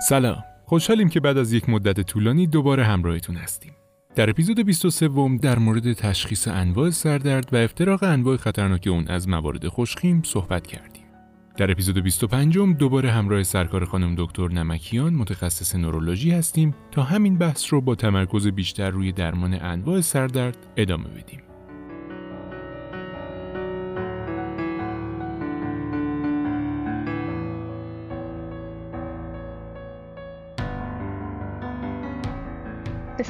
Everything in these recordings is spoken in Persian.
سلام. خوشحالیم که بعد از یک مدت طولانی دوباره همراهتون هستیم. در اپیزود 23 در مورد تشخیص انواع سردرد و افتراق انواع خطرناک اون از موارد خوشخیم صحبت کردیم. در اپیزود 25 دوباره همراه سرکار خانم دکتر نمکیان متخصص نورولوژی هستیم تا همین بحث رو با تمرکز بیشتر روی درمان انواع سردرد ادامه بدیم.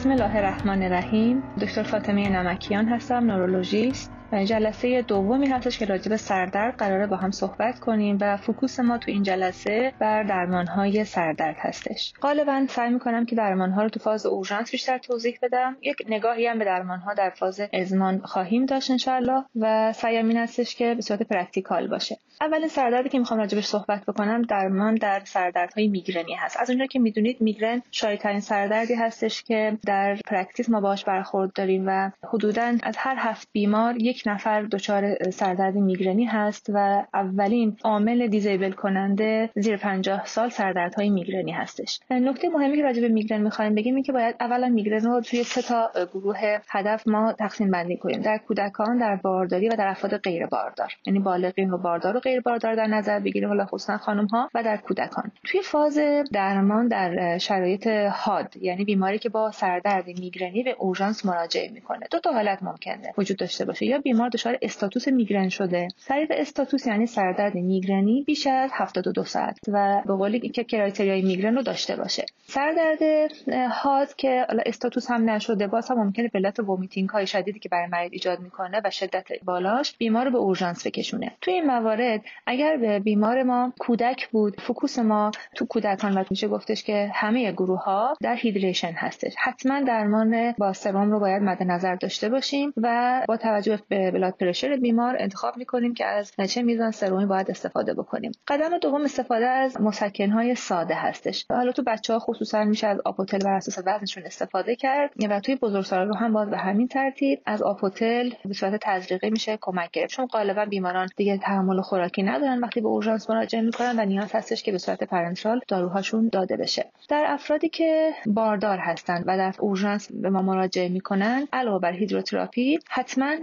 بسم الله الرحمن الرحیم. دکتر فاطمه نمکیان هستم نورولوژیست. جلسه دومی هستش که راجع به سردرد قراره با هم صحبت کنیم و focus ما تو این جلسه بر درمانهای سردرد هستش. غالبا سعی می‌کنم که درمانها رو تو فاز اورژانس بیشتر توضیح بدم. یک نگاهی هم به درمانها در فاز ازمان خواهیم داشت انشاءالله و سعیم این هستش که به صورت practical باشه. اول سردردی که می‌خوام راجبش صحبت بکنم درمان در سردردهای میگرنی هست. از اونجا که می‌دونید میگرن شایع‌ترین سردردی هستش که در practice ما باش برخورد داریم و حدودا از هر هفت بیمار یک یک نفر دچار سردرد میگرنی هست و اولین عامل disable کننده زیر 50 سال سردردهای میگرنی هستش. نکته مهمی که راجع به میگرن می‌خوایم بگیم این که باید اولا میگرن رو توی سه تا گروه هدف ما تقسیم بندی کنیم. در کودکان در بارداری و در افراد غیر باردار یعنی بالغین و باردار و غیر باردار در نظر بگیریم حالا خصوصا خانم ها و در کودکان. توی فاز درمان در شرایط حاد یعنی بیماری که با سردرد میگرنی به اورژانس مراجعه می‌کنه. دو تا حالت ممکنه وجود داشته باشه. یا بیمار دچار استاتوس میگرن شده. تعریف استاتوس یعنی سردرد میگرنی بیش از 72 ساعت و به قولی که کرایتریای میگرن رو داشته باشه. سردرد هاد که status هم نشده باز هم ممکنه به علت vomiting های شدیدی که برای مریض ایجاد می‌کنه و شدت بالاش بیمار رو به اورژانس بکشونه. توی این موارد اگر به بیمار ما کودک بود focus ما تو کودکان و میشه گفتش که همه گروه ها در hydration هستش. حتما درمان با سرم رو باید مد نظر داشته باشیم و با توجه به blood pressure بیمار انتخاب می‌کنیم که از چه میزان سرمی باید استفاده بکنیم. قدم دوم استفاده از مسکن های ساده هستش. حالا تو بچه ها خصوصا میشه از آپوتل بر اساس وزنشون استفاده کرد. و توی بزرگسالان رو هم باز به همین ترتیب از آپوتل به صورت تزریقی میشه کمک گرفت. چون غالبا بیماران دیگه تحمل خوراکی ندارن وقتی به اورژانس مراجعه می‌کنن و نیاز هستش که به صورت parenteral داروهاشون داده بشه. در افرادی که باردار هستند و در اورژانس به ما مراجعه می‌کنن علاوه بر hydrotherapy حتما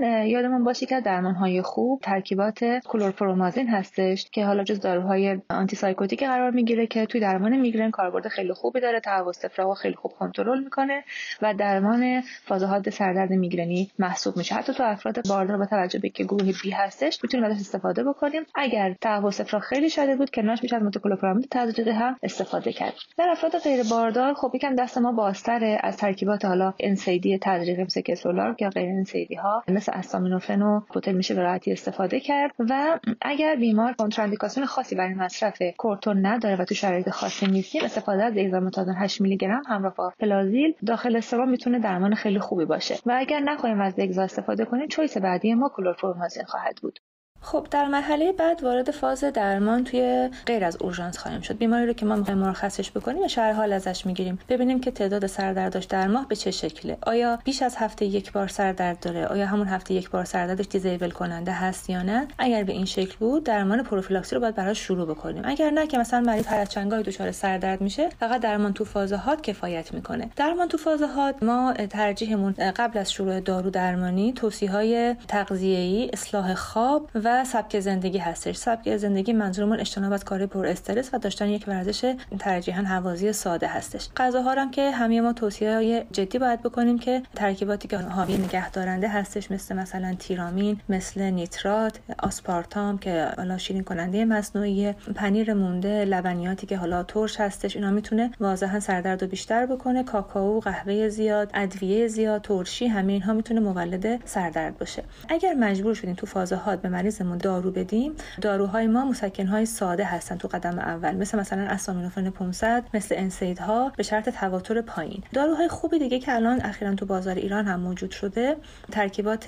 یادمون باشه که درمان های خوب ترکیبات کلورپرومازین هستش که حالا جزو داروهای antipsychotic قرار می‌گیره که توی درمان میگرن کاربرد خیلی خوبی داره تهوع استفراغ خیلی خوب کنترل می‌کنه و درمان فاز حاد سردرد میگرنی محسوب میشه. حتی تو افراد باردار با توجه به که گروه B هستش می‌تونیم ازش استفاده بکنیم. اگر تهوع استفراغ خیلی شدید بود کنارش میشه از متوکلوپرامید تزریقی هم استفاده کرد. در افراد غیر باردار خب یکم دست ما بازتره از ترکیبات حالا NSAID ی تزریقی مثل کسولار که غیر NSAID ی ها مثل استامینوفن و پوتل میشه به راحتی استفاده کرد و اگر بیمار کنتراندیکاسیون خاصی برای مصرف کورتون نداره و تو شرایط خاصی نیستیم استفاده از اگزامتازون 8 میلی گرم همراه با پلازیل داخل سرم می‌تونه درمان خیلی خوبی باشه. و اگر نخواهیم از اگزا استفاده کنیم چویس بعدی ما کلورفورمازین خواهد بود. خب در مرحله بعد وارد فاز درمان توی غیر از اورژانس خواهیم شد. بیماری رو که ما می‌خوایم مرخصش بکنیم و شرح حال ازش می‌گیریم. ببینیم که تعداد سردرداش در ماه به چه شکله. آیا بیش از هفته یک بار سردرد داره؟ آیا همون هفته یک بار سردردش دیزیبل کننده هست یا نه؟ اگر به این شکل بود درمان پروفیلاکسی رو باید براش شروع بکنیم. اگر نه که مثلا مریض پرچنگای دچار سردرد میشه فقط درمان تو فاز هات کفایت می‌کنه. درمان تو فاز هات ما ترجیحمون قبل از شروع دارو درمانی توصیه های تغذیه‌ای اصلاح خواب و سبک زندگی هستش. سبک زندگی منظورمون اجتناب از کار پر استرس و داشتن یک ورزش ترجیحاً هوازی ساده هستش. غذاها هم که همه ما توصیه جدی باید بکنیم که ترکیباتی که حاوی نگهدارنده هستش مثل مثلا تیرامین مثل نیترات آسپارتام که حالا شیرین کننده مصنوعی پنیر مونده لبنیاتی که حالا ترش هستش اینا می‌تونه واضحا سردرد رو بیشتر بکنه. کاکائو قهوه زیاد ادویه زیاد ترشی همه اینها می‌تونه مولد سردرد باشه. اگر مجبور شدیم تو فاز به مریضمون دارو بدیم. داروهای ما مسکنهای ساده هستن تو قدم اول. مثل مثلا اسامینوفن 500 مثل انسید ها به شرط تواتر پایین. داروهای خوبی دیگه که الان اخیرا تو بازار ایران هم موجود شده ترکیبات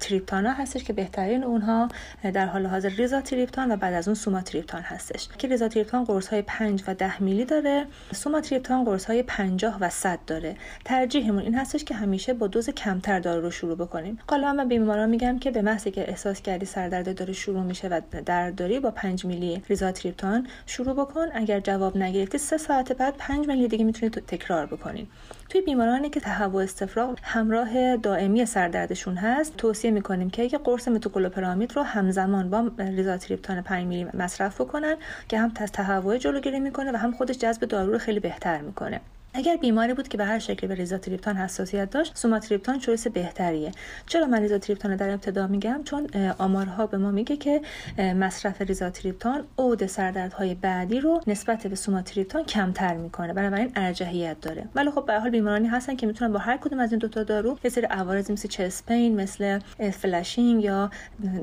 تریپتانا هستش که بهترین اونها. در حال حاضر ریزا تریپتان و بعد از اون سوما تریپتان هستش. که ریزا تریپتان قرص های 5 و 10 میلی داره. سوما تریپتان قرص های 50 و 100 داره. ترجیحمون این هستش که همیشه با دوز کمتر دارو رو شروع بکنیم. حالا من به بیماران میگم که به محض که احساس کردی سردرد سردرد داره شروع میشه و درد داری با 5 میلی ریزاتریپتان شروع بکن. اگر جواب نگرفتی سه ساعت بعد 5 میلی دیگه می‌تونید تکرار بکنین توی بیمارانی که تهوع استفراغ همراه دائمی سردردشون هست توصیه می‌کنیم که اگه قرص متوکلوپرامید رو همزمان با ریزاتریپتان 5 میلی مصرف بکنن که هم تهوع جلوگیری می‌کنه و هم خودش جذب دارو رو خیلی بهتر می‌کنه. اگر بیماری بود که به هر شکلی به ریزاتریپتان حساسیت داشت سوماتریپتان چویس بهتریه. چرا من ریزاتریپتان در ابتدا میگم؟ چون آمارها به ما میگه که مصرف ریزاتریپتان عود سردردهای بعدی رو نسبت به سوماتریپتان کمتر می‌کنه. بنابراین ارجحیت داره. ولی خب به حال بیمارانی هستن که می‌تونن با هر کدوم از این دوتا دارو یه سری عوارض مثل چسپین مثل فلشینگ یا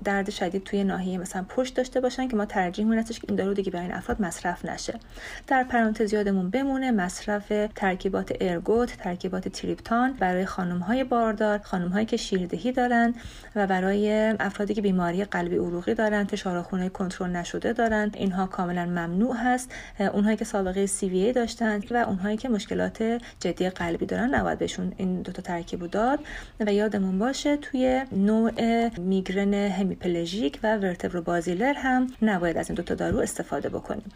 درد شدید توی ناحیه مثلا پشت داشته باشن که ما ترجیح میدیم که این دارو دیگه برای این افراد مصرف نشه. در پرانتز یادمون بمونه مصرف ترکیبات ارگوت ترکیبات تریپتان برای خانم های باردار خانم هایی که شیردهی دارن و برای افرادی که بیماری قلبی عروقی دارن فشار خون کنترل نشده دارن. اینها کاملا ممنوع هست. اونهایی که سابقه سی وی ای داشتن و اونهایی که مشکلات جدی قلبی دارن نباید بهشون این دوتا ترکیب داد. و یادمون باشه توی نوع میگرن همیپلژیک و ورتبرو بازیلر هم نباید از این دوتا دارو استفاده بکنیم.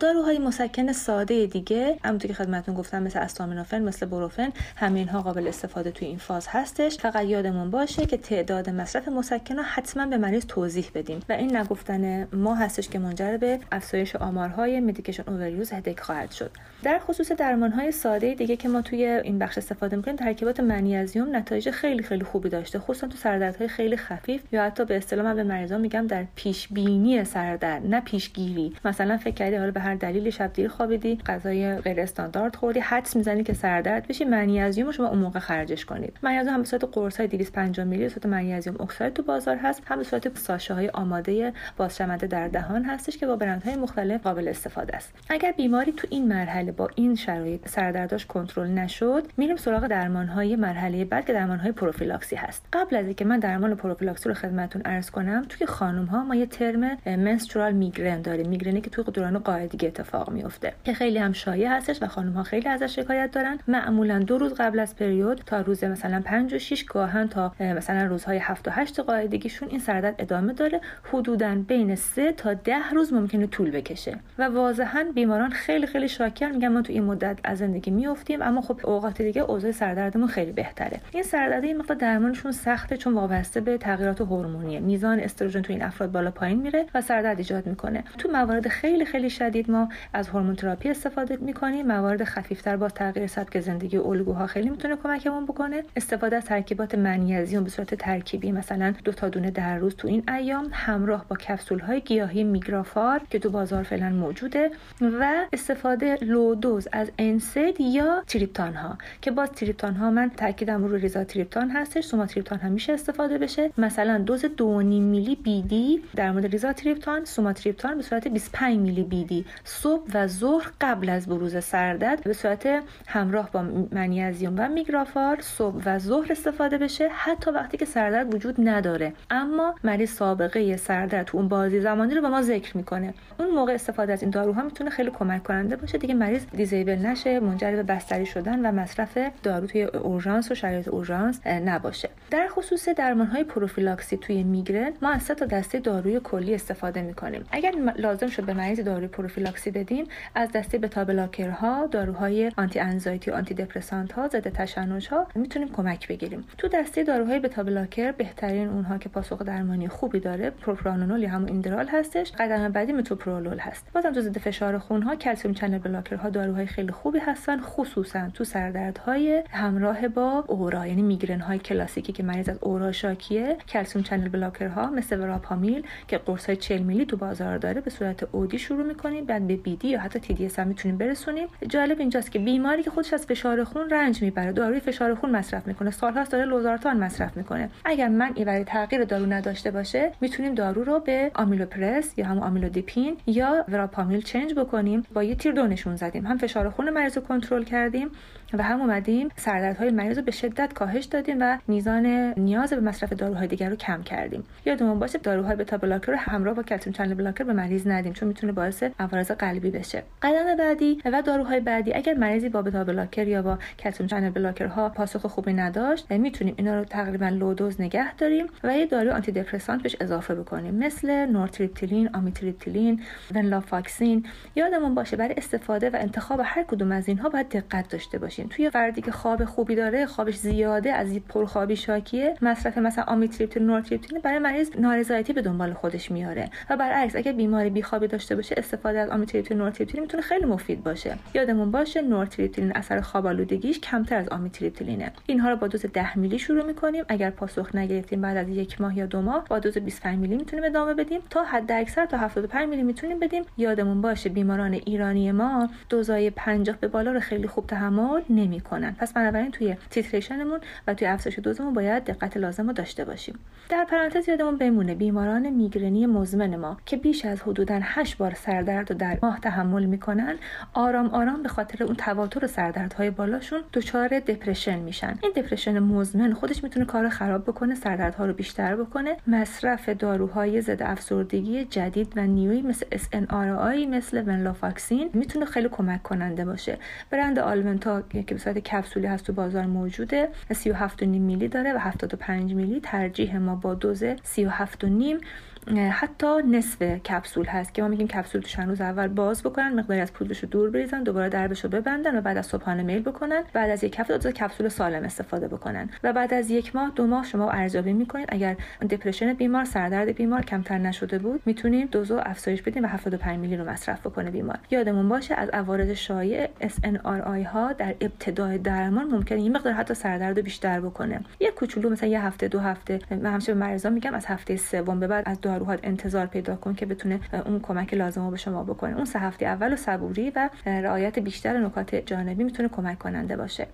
داروهای مسکن ساده دیگه همونطور که خدمتتون گفتم مثل استامینوفن مثل بروفن همه اینها قابل استفاده توی این فاز هستش. فقط یادمون باشه که تعداد مصرف مسکن رو حتما به مریض توضیح بدیم. و این نگفتن ما هستش که منجر به افزایش آمارهای medication overuse headache خواهد شد. در خصوص درمانهای ساده دیگه که ما توی این بخش استفاده می‌کنیم ترکیبات منیزیم نتایج خیلی خیلی خوبی داشته خصوصا تو سردردهای خیلی خفیف یا حتی به اصطلاح من به مریضام میگم در پیش بینی سردرد نه پیشگیری. مثلا فکر کردی حالا هر دلیلی شب دیر خوابیدی غذای غیر استاندارد خوردی حدس می‌زنی که سردرد بشی منیزیم رو شما اون موقع خرجش کنید. منیزیم هم به صورت قرص های 250 میلی به صورت منیزیم oxide تو بازار هست. هم به صورت ساشه های آماده بازشمنده در دهان هستش که با برندهای مختلف قابل استفاده است. اگر بیماری تو این مرحله با این شرایط سردرداش کنترل نشد میریم سراغ درمان های مرحله بعد که درمان های پروفیلاکسی هست. قبل از اینکه من درمان پروفیلاکسی رو خدمتتون عرض کنم توی خانم ها ما یه ترم منسترال میگرن داریم. میگرنی که توی دوران قاعدگی اتفاق میفته که خیلی هم شایع هستش و خانم ها خیلی ازش شکایت دارن. معمولا دو روز قبل از پریود تا روز مثلا 5 و 6 گاهن تا مثلا روزهای 7 و 8 قاعدگیشون این سردرد ادامه داره. حدودا بین 3 تا 10 روز ممکنه طول بکشه. و واضحا بیماران خیلی خیلی شاکر میگن ما تو این مدت از زندگی میافتیم اما خب اوقات دیگه اوضاع سردردمون خیلی بهتره. این سردرد این مقدار درمانشون سخته چون وابسته به تغییرات هورمونی میزان استروژن تو این افراد بالا پایین میره و سردرد ایجاد می‌کنه. تو موارد خیلی خیلی شدید ما از هورمون تراپی استفاده می‌کنیم. موارد خفیفتر با تغییر سبک زندگی الگوها خیلی می‌تونه کمکمون بکنه. استفاده از ترکیبات منیزیم به صورت ترکیبی مثلا دو تا دونه در روز تو این ایام همراه با کپسول های گیاهی میگرافار که تو بازار فعلا موجوده و استفاده low dose از NSAID یا تریپتان ها که باز تریپتان ها من تاکیدم رو ریزا تریپتان هستش. سوما تریپتان هم میشه استفاده بشه. مثلا دوز 2.5 میلی BD در مورد ریزا تریپتان سوما تریپتان به صورت 25 میلی BD صبح و ظهر قبل از بروز سردرد به صورت همراه با منیزیم و میگرافار صبح و ظهر استفاده بشه حتی وقتی که سردرد وجود نداره. اما مریض سابقه سردرد تو اون بازه زمانی رو به ما ذکر می‌کنه. اون موقع استفاده از این داروها می‌تونه خیلی کمک کننده باشه. دیگه مریض disable نشه منجر به بستری شدن و مصرف دارو توی اورژانس و شرایط اورژانس نباشه. در خصوص درمان های prophylaxy توی میگرن ما از تا دسته داروی کلی استفاده می‌کنیم. اگر لازم شد به مریض دارو بدیم از دسته beta blocker ها داروهای anti anxiety و antidepressant ها ضد تشنج ها می‌تونیم کمک بگیریم. تو دسته داروهای beta blocker بهترین اونها که پاسخ درمانی خوبی داره پروپرانول یا همون ایندرال هستش. قدم بعدی متوپرولول هست. بازم تو ضد فشار خون ها calcium channel blocker ها داروهای خیلی خوبی هستن خصوصا تو سردردهای همراه با aura یعنی میگرن های کلاسیکی که مریض از aura شاکیه. calcium channel blocker ها مثل وراپامیل که قرص های 40 میلی تو بازار داره به صورت OD شروع می‌کنیم بعد به BD یا حتی TDS هم می‌تونیم برسونیم. جالب اینجاست که بیماری که خودش از فشار خون رنج می‌بره داروی فشار خون مصرف می‌کنه. سالهاست داره لوزارتان مصرف می‌کنه. اگر منعی برای تغییر دارو نداشته باشه می‌تونیم دارو رو به آمیلوپرس یا همون آمیلودیپین یا وراپامیل change بکنیم. با یه تیر دو نشون زدیم. هم فشار خون مریض رو کنترل کردیم و هم اومدیم سردردهای مریض رو به شدت کاهش دادیم و میزان نیاز به مصرف داروهای دیگر رو کم کردیم. یادمون باشه داروهای beta blocker رو همراه با calcium channel blocker به مریض ندیم چون می‌تونه باعث عوارض قلبی بشه. قدم بعدی و داروهای بعدی اگر مریضی با beta blocker یا با calcium channel blocker ها پاسخ خوبی نداشت می‌تونیم اینا رو تقریبا low dose نگه داریم و یه دارو antidepressant بهش اضافه بکنیم مثل نورتریپتیلین، آمیتریپتیلین، ونلافاکسین. یادمون باشه برای استفاده و انتخاب هر کدوم از اینها باید دقت داشته باشیم. توی فردی که خواب خوبی داره خوابش زیاده از پرخوابی شاکیه. مصرف مثلا آمیتریپتیلین نورتریپتیلین برای مریض نارضایتی به دنبال خودش میاره. و برعکس اگه بیماری بیخوابی داشته باشه استفاده از آمیتریپتیلین نورتریپتیلین می‌تونه خیلی مفید باشه. یادمون باشه نورتریپتیلین اثر خواب آلودگیش کمتر از آمیتریپتیلینه اینها رو با دوز 10 میلی شروع می‌کنیم. اگر پاسخ نگرفتیم بعد از یک ماه یا دو ماه با دوز 25 میلی می‌تونیم ادامه بدیم. تا حد اکثر تا 75 میلی می‌تونیم بدیم. یادمون باشه بیماران ایرانی ما دوزای 50 به بالا رو خیلی خوب تحمل نمی‌کنن. پس بنابراین توی titration مون و توی افزایش دوزمون باید دقت لازم رو داشته باشیم. در پرانتز یادمون بمونه بیماران میگرنی مزمن ما که بیش از حدودا 8 بار سردرد رو در ماه تحمل می‌کنن آرام آرام به خاطر اون تواتر سردردهای بالاشون دچار دپرشن میشن. این دپرشن مزمن خودش می‌تونه کار خراب بکنه سردردها رو بیشتر بکنه. مصرف داروهای ضد افسردگی جدید و نیوی مثل SNRI مثل ونلافاکسین می‌تونه خیلی کمک کننده باشه. برند که به صورت کپسولی هست تو بازار موجوده. 37.5 میلی داره و 75 میلی. ترجیح ما با دوز 37.5 حتی نصف کپسول هست که ما میگیم کپسول تو چند روز اول باز بکنن مقداری از پودرش رو دور بریزن دوباره دربش رو ببندن و بعد از صبحانه میل بکنن. بعد از یک هفته از کپسول سالم استفاده بکنن. و بعد از یک ماه دو ماه شما ارزیابی می‌کنید. اگر دپرشن بیمار سردرد بیمار کمتر نشده بود می‌تونیم دوزو افزایش بدیم و 75 میلی رو مصرف بکنه بیمار. یادمون باشه از عوارض شایع SNRI ها در ابتدای درمان ممکنه این مقدار حتی سردرد بیشتر بکنه. یک کوچولو مثلا یه هفته دو هفته. من همیشه به مریضا میگم از هفته سوم به بعد از داروها انتظار پیدا کن که بتونه اون کمک لازم رو به شما بکنه. اون سه هفته اول و صبوری و رعایت بیشتر نکات جانبی می‌تونه کمک کننده باشه.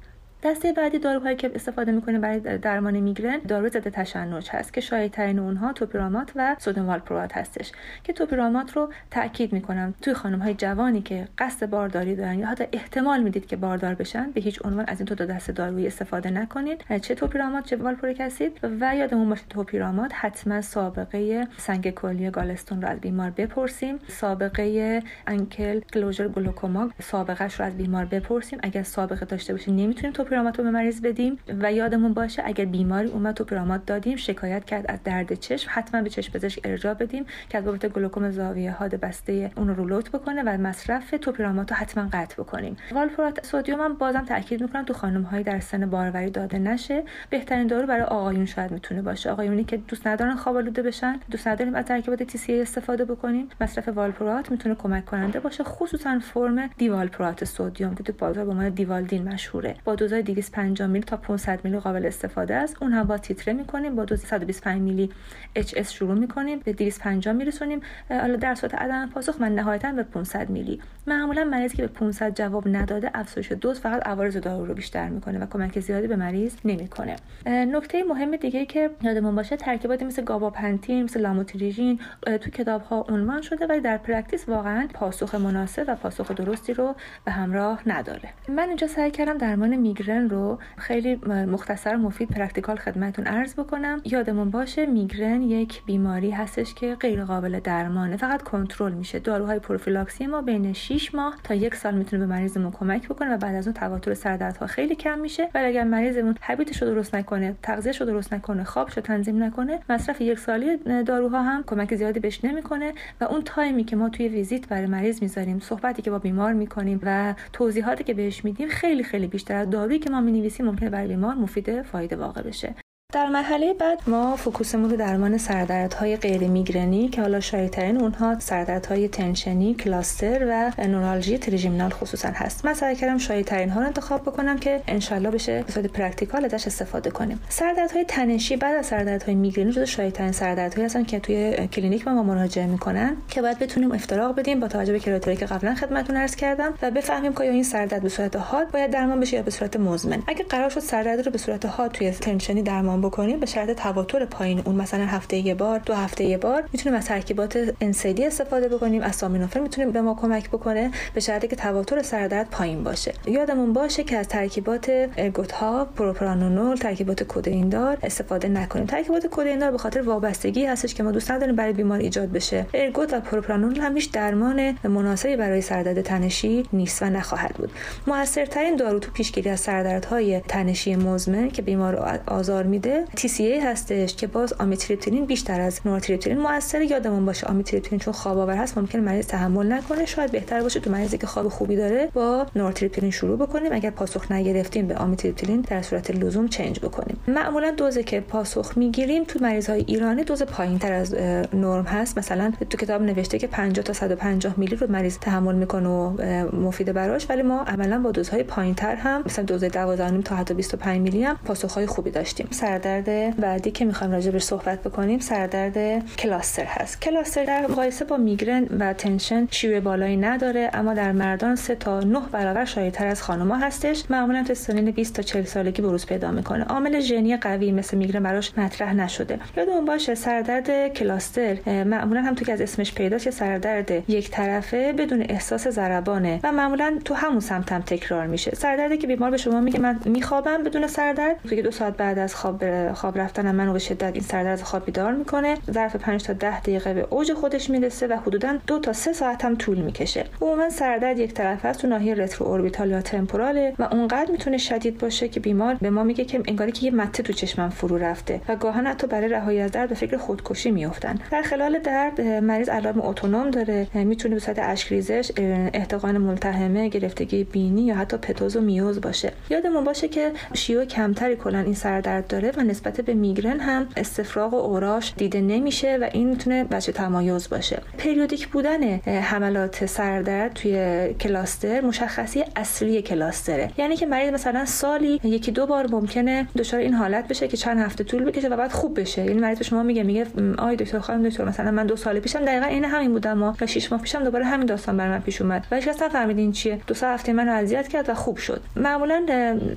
دسته بعدی داروهایی که استفاده می‌کنه برای درمان میگرن دارو ضد تشنج هست که شایع ترین اونها توپیرامات و سودیم والپروات هستش که توپیرامات رو تاکید می‌کنم. توی خانم های جوانی که قصد بارداری دارن یا حتی احتمال می‌دید که باردار بشن به هیچ عنوان از این دو دسته دارویی استفاده نکنید. چه توپیرامات چه والپرویک اسید و یادمون باشه توپیرامات حتما سابقه سنگ کلی گالستون رو از بیمار بپرسیم. سابقه انکل کلوزر گلوکوما سابقهش رو از بیمار بپرسیم. اگر سابقه داشته باشه نمی‌تونیم توپیرامات رو به مریض بدیم و یادمون باشه اگر بیماری اومد توپیرامات دادیم شکایت کرد از درد چشم حتما به چشم پزشک ارجاع بدیم که از بابت گلوکوم زاویه حاد بسته اون رو رولوت بکنه و مصرف توپیرامات رو حتما قطع بکنیم. والپرات سدیم هم بازم تاکید می‌کنم تو خانم های در سن باروری داده نشه. بهترین دارو برای آقایون شاید می‌تونه باشه. آقایونی که دوست ندارن خواب آلوده بشن دوست نداریم از ترکیبات تی سی استفاده بکنیم. مصرف والپرات می‌تونه کمک کننده باشه خصوصا فرم دیوالپرات سدیم که تو بازار به عنوان دیوالدین مشهوره. با دوزای 250 میلی تا 500 میلی قابل استفاده است. اون هم با تیتره می‌کنیم با دوز 125 میلی اس شروع می‌کنیم به 250 میرسونیم. حالا در صورت عدم پاسخ من نهایتا به 500 میلی. معمولا مریضی که به 500 جواب نداده افزایش دوز فقط عوارض دارو رو بیشتر می‌کنه و کمک زیادی به مریض نمی‌کنه. نکته مهم دیگه که یادمون باشه ترکیباتی مثل گاباپنتین مثل لاموتریژین تو کتاب ها عنوان شده ولی در practice واقعا پاسخ مناسب و پاسخ درستی رو به همراه نداره. من اینجا سعی کردم درمان میگرن رو خیلی مختصر مفید practical خدمتتون عرض بکنم. یادمون باشه میگرن یک بیماری هستش که غیر قابل درمانه فقط کنترل میشه. داروهای prophylaxy ما بین 6 ماه تا یک سال می‌تونه به مریضمون کمک بکنه و بعد از اون تواتر سردردها خیلی کم میشه. ولی اگر مریضمون هبیتش رو درست نکنه تغذیهش رو درست نکنه خوابش رو تنظیم نکنه مصرف یک سالی داروها هم کمک زیادی بهش نمی‌کنه و اون تایمی که ما توی ویزیت برای مریض می‌ذاریم صحبتی که با بیمار می‌کنیم و توضیحاتی که بهش میدیم خیلی خیلی بیشتر از دارویی که ما می‌نویسیم ممکنه برای بیمار مفید فایده واقع بشه. در مرحله بعد ما فوکوسمون رو درمان سردردهای غیر میگرنی که حالا شایع‌ترین اونها سردردهای تنشنی، کلاستر و نورالژی تریژیمینال خصوصا هست. من سعی کردم شایع‌ترین ها رو انتخاب بکنم که انشالله بشه به صورت practical ازش استفاده کنیم. سردردهای تنشی بعد از سردردهای میگرنی جزو شایع‌ترین سردردهایی هستن که توی کلینیک ما, مراجعه می‌کنن که باید بتونیم افتراق بدیم با توجه به criteria یی که قبلا خدمتتون عرض کردم و بفهمیم که این سردرد به صورت حاد باید درمان بشه یا به صورت مزمن. اگه قرار شد سردرد رو به صورت حاد توی تنشی درمان بکنیم به شرط تواتر پایین. اون مثلا هفته یه بار دو هفته یه بار می‌تونیم از ترکیبات NSAID ی استفاده بکنیم. اسامینوفن می‌تونه به ما کمک بکنه به شرطی که تواتر سردرد پایین باشه. یادمون باشه که از ترکیبات ارگوت ها پروپرانولول ترکیبات کدئین دار استفاده نکنیم. ترکیبات کدئین دار به خاطر وابستگی هستش که ما دوست نداریم برای بیمار ایجاد بشه. ارگوت و پروپرانولول هم درمان مناسبی برای سردرد تنشی نیست و نخواهد بود. موثرترین دارو تو پیشگیری از سردردهای تنشی مزمن که بیمار آزار میده ای هستش که باز آمیتریپتیلین بیشتر از نورتریپتیلین موثر یادمون باشه آمیتریپتیلین چون خواب آور هست ممکن مریض تحمل نکنه. شاید بهتر باشه تو مریضی که خواب خوبی داره با نورتریپتیلین شروع بکنیم. اگر پاسخ نگرفتیم به آمیتریپتیلین در صورت لزوم change بکنیم. معمولا دوزی که پاسخ می‌گیریم تو مریض های ایرانی دوز پایین تر از نرم هست. مثلا تو کتاب نوشته که 50 تا 150 میلی رو مریض تحمل می‌کنه و مفید براش ولی ما عملا با دوزهای پایین تر هم مثلا دوز 12 تا حتی 25 میلی هم پاسخهای خوبی داشتیم. سردرد بعدی که می‌خوایم راجع بهش صحبت بکنیم سردرد کلاستر هست. کلاستر در مقایسه با میگرن و تنشن شیوع بالایی نداره اما در مردان 3 تا 9 برابر شایع‌تر از خانم‌ها هستش. معمولا تا سنین 20 تا 40 سالگی بروز پیدا می‌کنه. عامل ژنی قوی مثل میگرن براش مطرح نشده. یادمون باشه سردرد کلاستر معمولا هم تو که از اسمش پیداست که سردرد یک طرفه بدون احساس ضربانه و معمولا تو همون سمت هم تکرار میشه. سردردی که بیمار به شما میگه من میخوابم بدون سردرد. که دو ساعت بعد از خواب خواب رفتن منو به شدت این سردرد خواب بیدار می‌کنه. ظرف 5 تا 10 دقیقه به اوج خودش می‌رسه و حدودا دو تا سه ساعت هم طول می‌کشه. عموما سردرد یک طرفه است تو ناحیه رترو اوربیتال یا تمپوراله و اونقدر می‌تونه شدید باشه که بیمار به ما میگه که انگاری که یه مته تو چشمم فرو رفته و گاهن حتی برای رهایی از درد به فکر خودکشی میافتن. در خلال درد مریض علائم اتونوم داره. می‌تونه به صورت اشکریزش احتقان ملتهمه گرفتگی بینی یا حتی پتوز و میوز باشه. یادمون باشه که شیوع کمتری کلا این سردرد داره و نسبت به میگرن هم استفراغ و اوراش دیده نمیشه و این می‌تونه بچه تمایز باشه. پریودیک بودن حملات سردرد توی کلاستر مشخصی اصلی کلاستره. یعنی که مریض مثلا سالی یکی دو بار ممکنه دچار این حالت بشه که چند هفته طول بکشه و بعد خوب بشه. یعنی مریض به شما میگه میگه آی دکتر خانم دکتر مثلا من دو سال پیشم دقیقا این همین بودم و 6 ماه پیشم دوباره همین داستان بر من پیش اومد. و هیچ کس چیه. دو سه هفته منو اذیت کرد و خوب شد. معمولا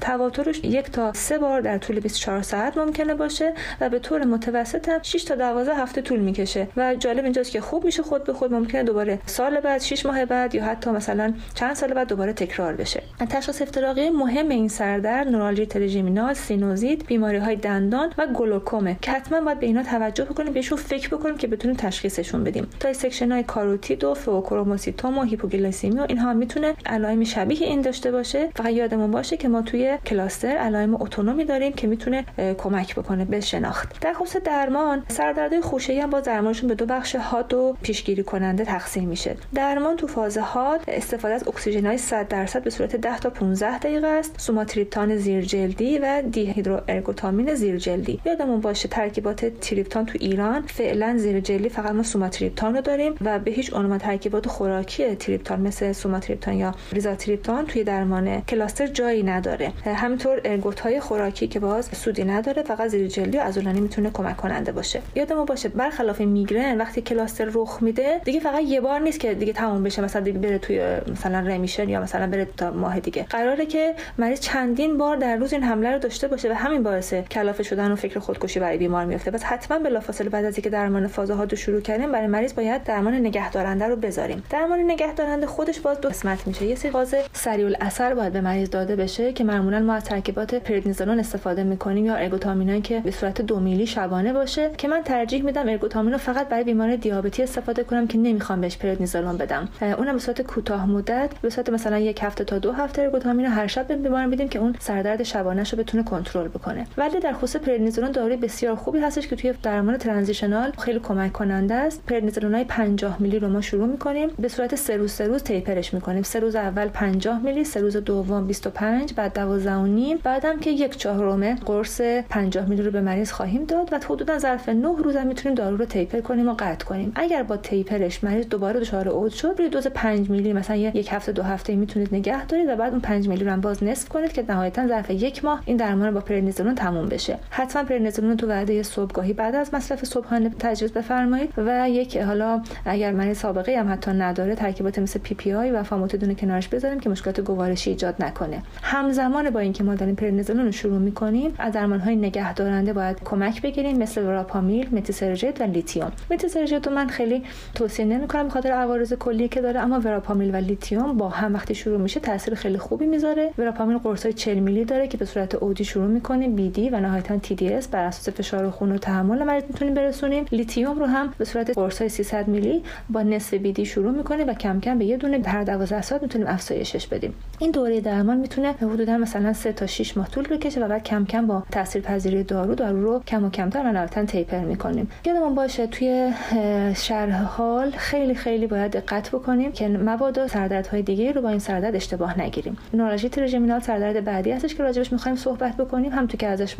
تواترش یک تا سه بار در طول 24 ساعت ممکنه باشه و به طور متوسط هم 6 تا 12 هفته طول می‌کشه. و جالب اینجاست که خوب میشه خود به خود ممکنه دوباره سال بعد 6 ماه بعد یا حتی مثلا چند سال بعد دوباره تکرار بشه. تشخیص افتراقی مهم این سردرد نورالژی تریژیمینال سینوزیت بیماری های دندان و گلوکومه که حتما باید به اینا توجه بکنیم بهشون فکر بکنیم که بتونیم تشخیصشون بدیم. dissection های کاروتید و فئوکروموسیتوم و هیپوگلیسمی و اینها می‌تونه علائم شبیه این داشته باشه. فقط یادمون باشه که ما توی cluster علائم autonomic داریم که می‌تونه کمک بکنه به شناخت. در خصوص درمان سردردهای خوشه‌ای هم با درمانشون به دو بخش حاد و پیشگیری کننده تقسیم میشه. درمان تو فاز حاد استفاده از اکسیژن های 100 درصد به صورت 10 تا 15 دقیقه است سوماتریپتان زیرجلدی و دیهیدرو ارگوتامین زیرجلدی. یادمون باشه ترکیبات تریپتان تو ایران فعلا زیرجلدی فقط ما سوماتریپتان رو داریم و به هیچ عنوان ترکیبات خوراکی تریپتان مثل سوماتریپتان یا ریزاتریپتان توی درمان کلاستر جایی نداره. همینطور ارگوت های خوراکی که باز سودی نداره فقط زیرجلدی و عضلانی می‌تونه کمک کننده باشه. یادمون باشه برخلاف میگرن وقتی کلاستر رخ میده دیگه فقط یه بار نیست که دیگه تموم بشه مثلا دیگه بره توی مثلا رمیشن یا مثلا بره تا ماه دیگه. قراره که مریض چندین بار در روز این حمله رو داشته باشه و همین باعث کلافه شدن و فکر خودکشی برای بیمار میفته پس حتما بلافاصله بعد از اینکه درمان فاز ها رو شروع کردیم برای مریض باید درمان نگهدارنده رو بذاریم. درمان نگهدارنده خودش باز دو قسمت میشه. یه سری فاز سریع الاثر باید به مریض داده بشه که معمولا ما از ترکیبات پردنیزولون استفاده می‌کنیم یا ارگوتامینایی که به صورت دو میلی شبانه باشه که من ترجیح میدم ارگوتامین رو فقط برای بیمار دیابتی استفاده کنم که نمی‌خوام بهش پردنیزولون بدم. اونم به صورت کوتاه مدت به صورت مثلا یک هفته تا دو هفته ارگوتامین رو هر شب به بیمار میدیم که اون سردرد شبانهش رو بتونه کنترل بکنه. ولی در خصوص پردنیزولون داروی بسیار خوبی هستش که توی درمان ترانزیشنال خیلی کمک کننده است. پردنیزولونای 50 میلی رو ما شروع می‌کنیم. به صورت سه روز سه روز تیپرش می‌کنیم. سه روز اول 50 میلی سه روز دوم 25 بعد 12 و نیم. بعدم که یک چهارم قرص 50 میلی رو به مریض خواهیم داد و حدودا ظرف 9 روز هم می‌تونیم دارو رو taper کنیم و قطع کنیم. اگر با taper ش مریض دوباره دچار اوج شد روی دوز 5 میلی مثلا یک هفته دو هفته می‌تونید نگه دارید و بعد اون 5 میلی رو هم باز نصف کنید که نهایتا ظرف یک ماه این درمان با پردنیزولون تموم بشه. حتما پردنیزولون تو وعده صبحگاهی بعد از مصرف صبحانه تجویز بفرمایید و یک حالا اگر مریض سابقه هم حتی نداره ترکیبات مثل PPI و فاموتیدون کنارش بذاریم که مشکلات گوارشی ایجاد نکنه. همزمان با اینکه ما داریم پردنیزولون رو شروع می‌کنیم از درمان های نگهدارنده باید کمک بگیریم مثل وراپامیل متیسرژت و لیتیوم. متیسرژت رو من خیلی توصیه نمی‌کنم خاطر عوارض کلی که داره اما وراپامیل و لیتیوم با هم وقتی شروع میشه تاثیر خیلی خوبی می‌ذاره. وراپامیل قرصای 40 میلی داره که به صورت OD شروع می‌کنیم BID و نهایتا TDS بر اساس فشار خون و تحمل مریض می‌تونیم برسونیم. لیتیوم رو هم به صورت قرصای 300 میلی با نصف BID شروع می‌کنیم و کم کم به یه دونه هر 12 ساعت می‌تونیم افزایشش بدیم. این دوره درمان می‌تونه حدودا مثلا 3 تا 6 ماه طول بکشه و بعد کم کم با تاثیرپذیری دارو دارو رو کم و کمتر و نهایتا taper می‌کنیم. یادمون باشه توی شرح حال خیلی خیلی باید دقت بکنیم که مبادا سردردهای دیگه رو با این سردرد اشتباه نگیریم. نورالژی تریژمینال سردرد بعدی هستش که راجبش می‌خوایم صحبت بکنیم. هم تو که ازش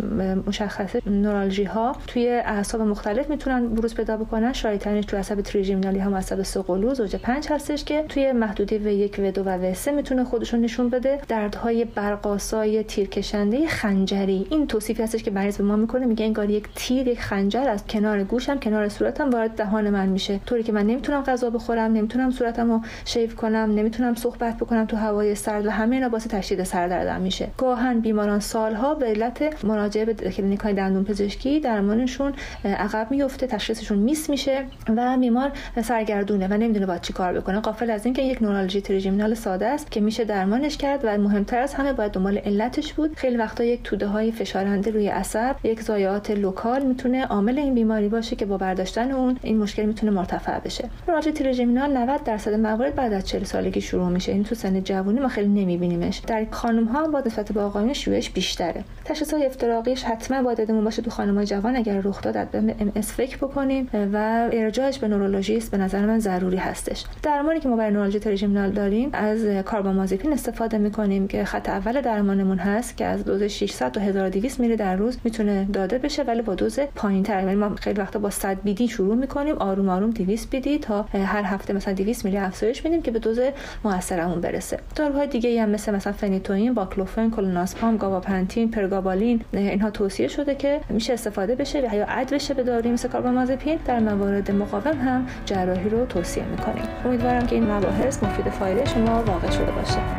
مشخصه نورالژی ها توی اعصاب مختلف می‌تونن بروز پیدا بکنن. شایع‌ترینش تو عصب تریژمینالی هم عصب سه زوج 5 هستش که توی محدوده و1 و 2 و و3 می‌تونه خودشون نشون بده. دردهای برقاسای تیرکشنده خنجری. این توصیفی هستش که مریض به ما می‌کنه میگه انگار یک تیر یک خنجر از کنار گوشم کنار صورتم وارد دهان من میشه. طوری که من نمی‌تونم غذا بخورم نمی‌تونم صورتمو شیف کنم نمی‌تونم صحبت بکنم تو هوای سرد و همه اینا باعث تشدید سردردم میشه. گاهن بیماران سالها به علت مراجعه به کلینیک های دندون پزشکی درمانشون عقب میفته تشخیصشون miss میشه و بیمار سرگردونه و نمی‌دونه باید چی کار بکنه. غافل از اینکه یک نورالژی تریژیمینال ساده است که میشه درمانش کرد و مهمتر از همه باید دنبال علتش بود. خیلی وقتا یک توده های فشارنده روی عصب یک ضایعات local می‌تونه عامل این بیماری باشه که با برداشتن اون این مشکل می‌تونه مرتفع بشه. نورالژی تریژیمینال 90 درصد موارد بعد از 40 سالگی شروع میشه. این تو سن جوانی ما خیلی نمیبینیمش. در خانم ها با نسبت به آقایون شیوعش بیشتره. تشخیص افتراقیش حتما باید یادمون باشه تو خانم های جوان اگر رخ داد به ام اس فکر بکنیم و ارجاعش به نورولوژیست به نظر من ضروری هستش. درمانی که ما برای نورالژی تریژیمینال داریم از کاربامازپین استفاده می‌کنیم که خط اول درمانمون هست که از دوز 600 تا 1200 میلی در روز می‌تونه داده بشه ولی با دوز پایینتر. یعنی ما خیلی وقتا با 100 بیدی شروع می‌کنیم آروم آروم 200 بیدی تا هر هفته مثلا 200 میلی افزایش میدیم که به دوز موثرمون برسه. داروهای دیگه هم مثل مثلا فنیتوئین باکلوفن کلونازپام گاواپنتین پرگابالین اینها توصیه شده که میشه استفاده بشه یا عد بشه به داروی مثل کاربامازپین. در موارد مقاوم هم جراحی رو توصیه می‌کنیم. امیدوارم که این مباحث مفید فایده شما واقع شده باشه.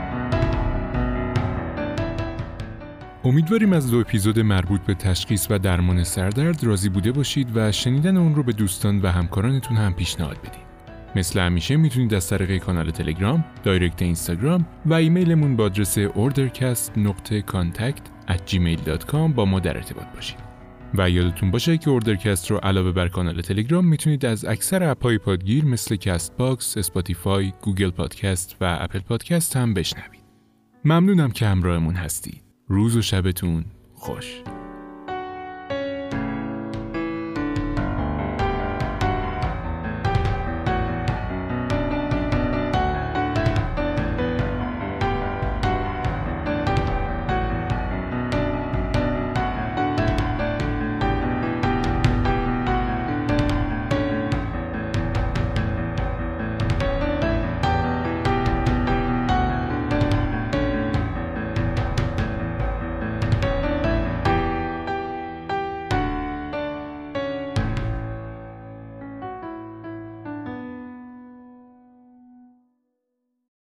امیدواریم از دو اپیزود مربوط به تشخیص و درمان سردرد راضی بوده باشید و شنیدن اون رو به دوستان و همکارانتون هم پیشنهاد بدید. مثل همیشه می‌تونید از طریق کانال تلگرام، دایرکت اینستاگرام و ایمیلمون با آدرس ordercast.contact@gmail.com با ما در ارتباط باشید. و یادتون باشه که اوردرکست رو علاوه بر کانال تلگرام می‌تونید از اکثر اپهای پادگیر مثل کست باکس، اسپاتیفای، گوگل پادکست و اپل پادکست هم بشنوید. ممنونم که همراهمون هستید. روز و شبتون خوش.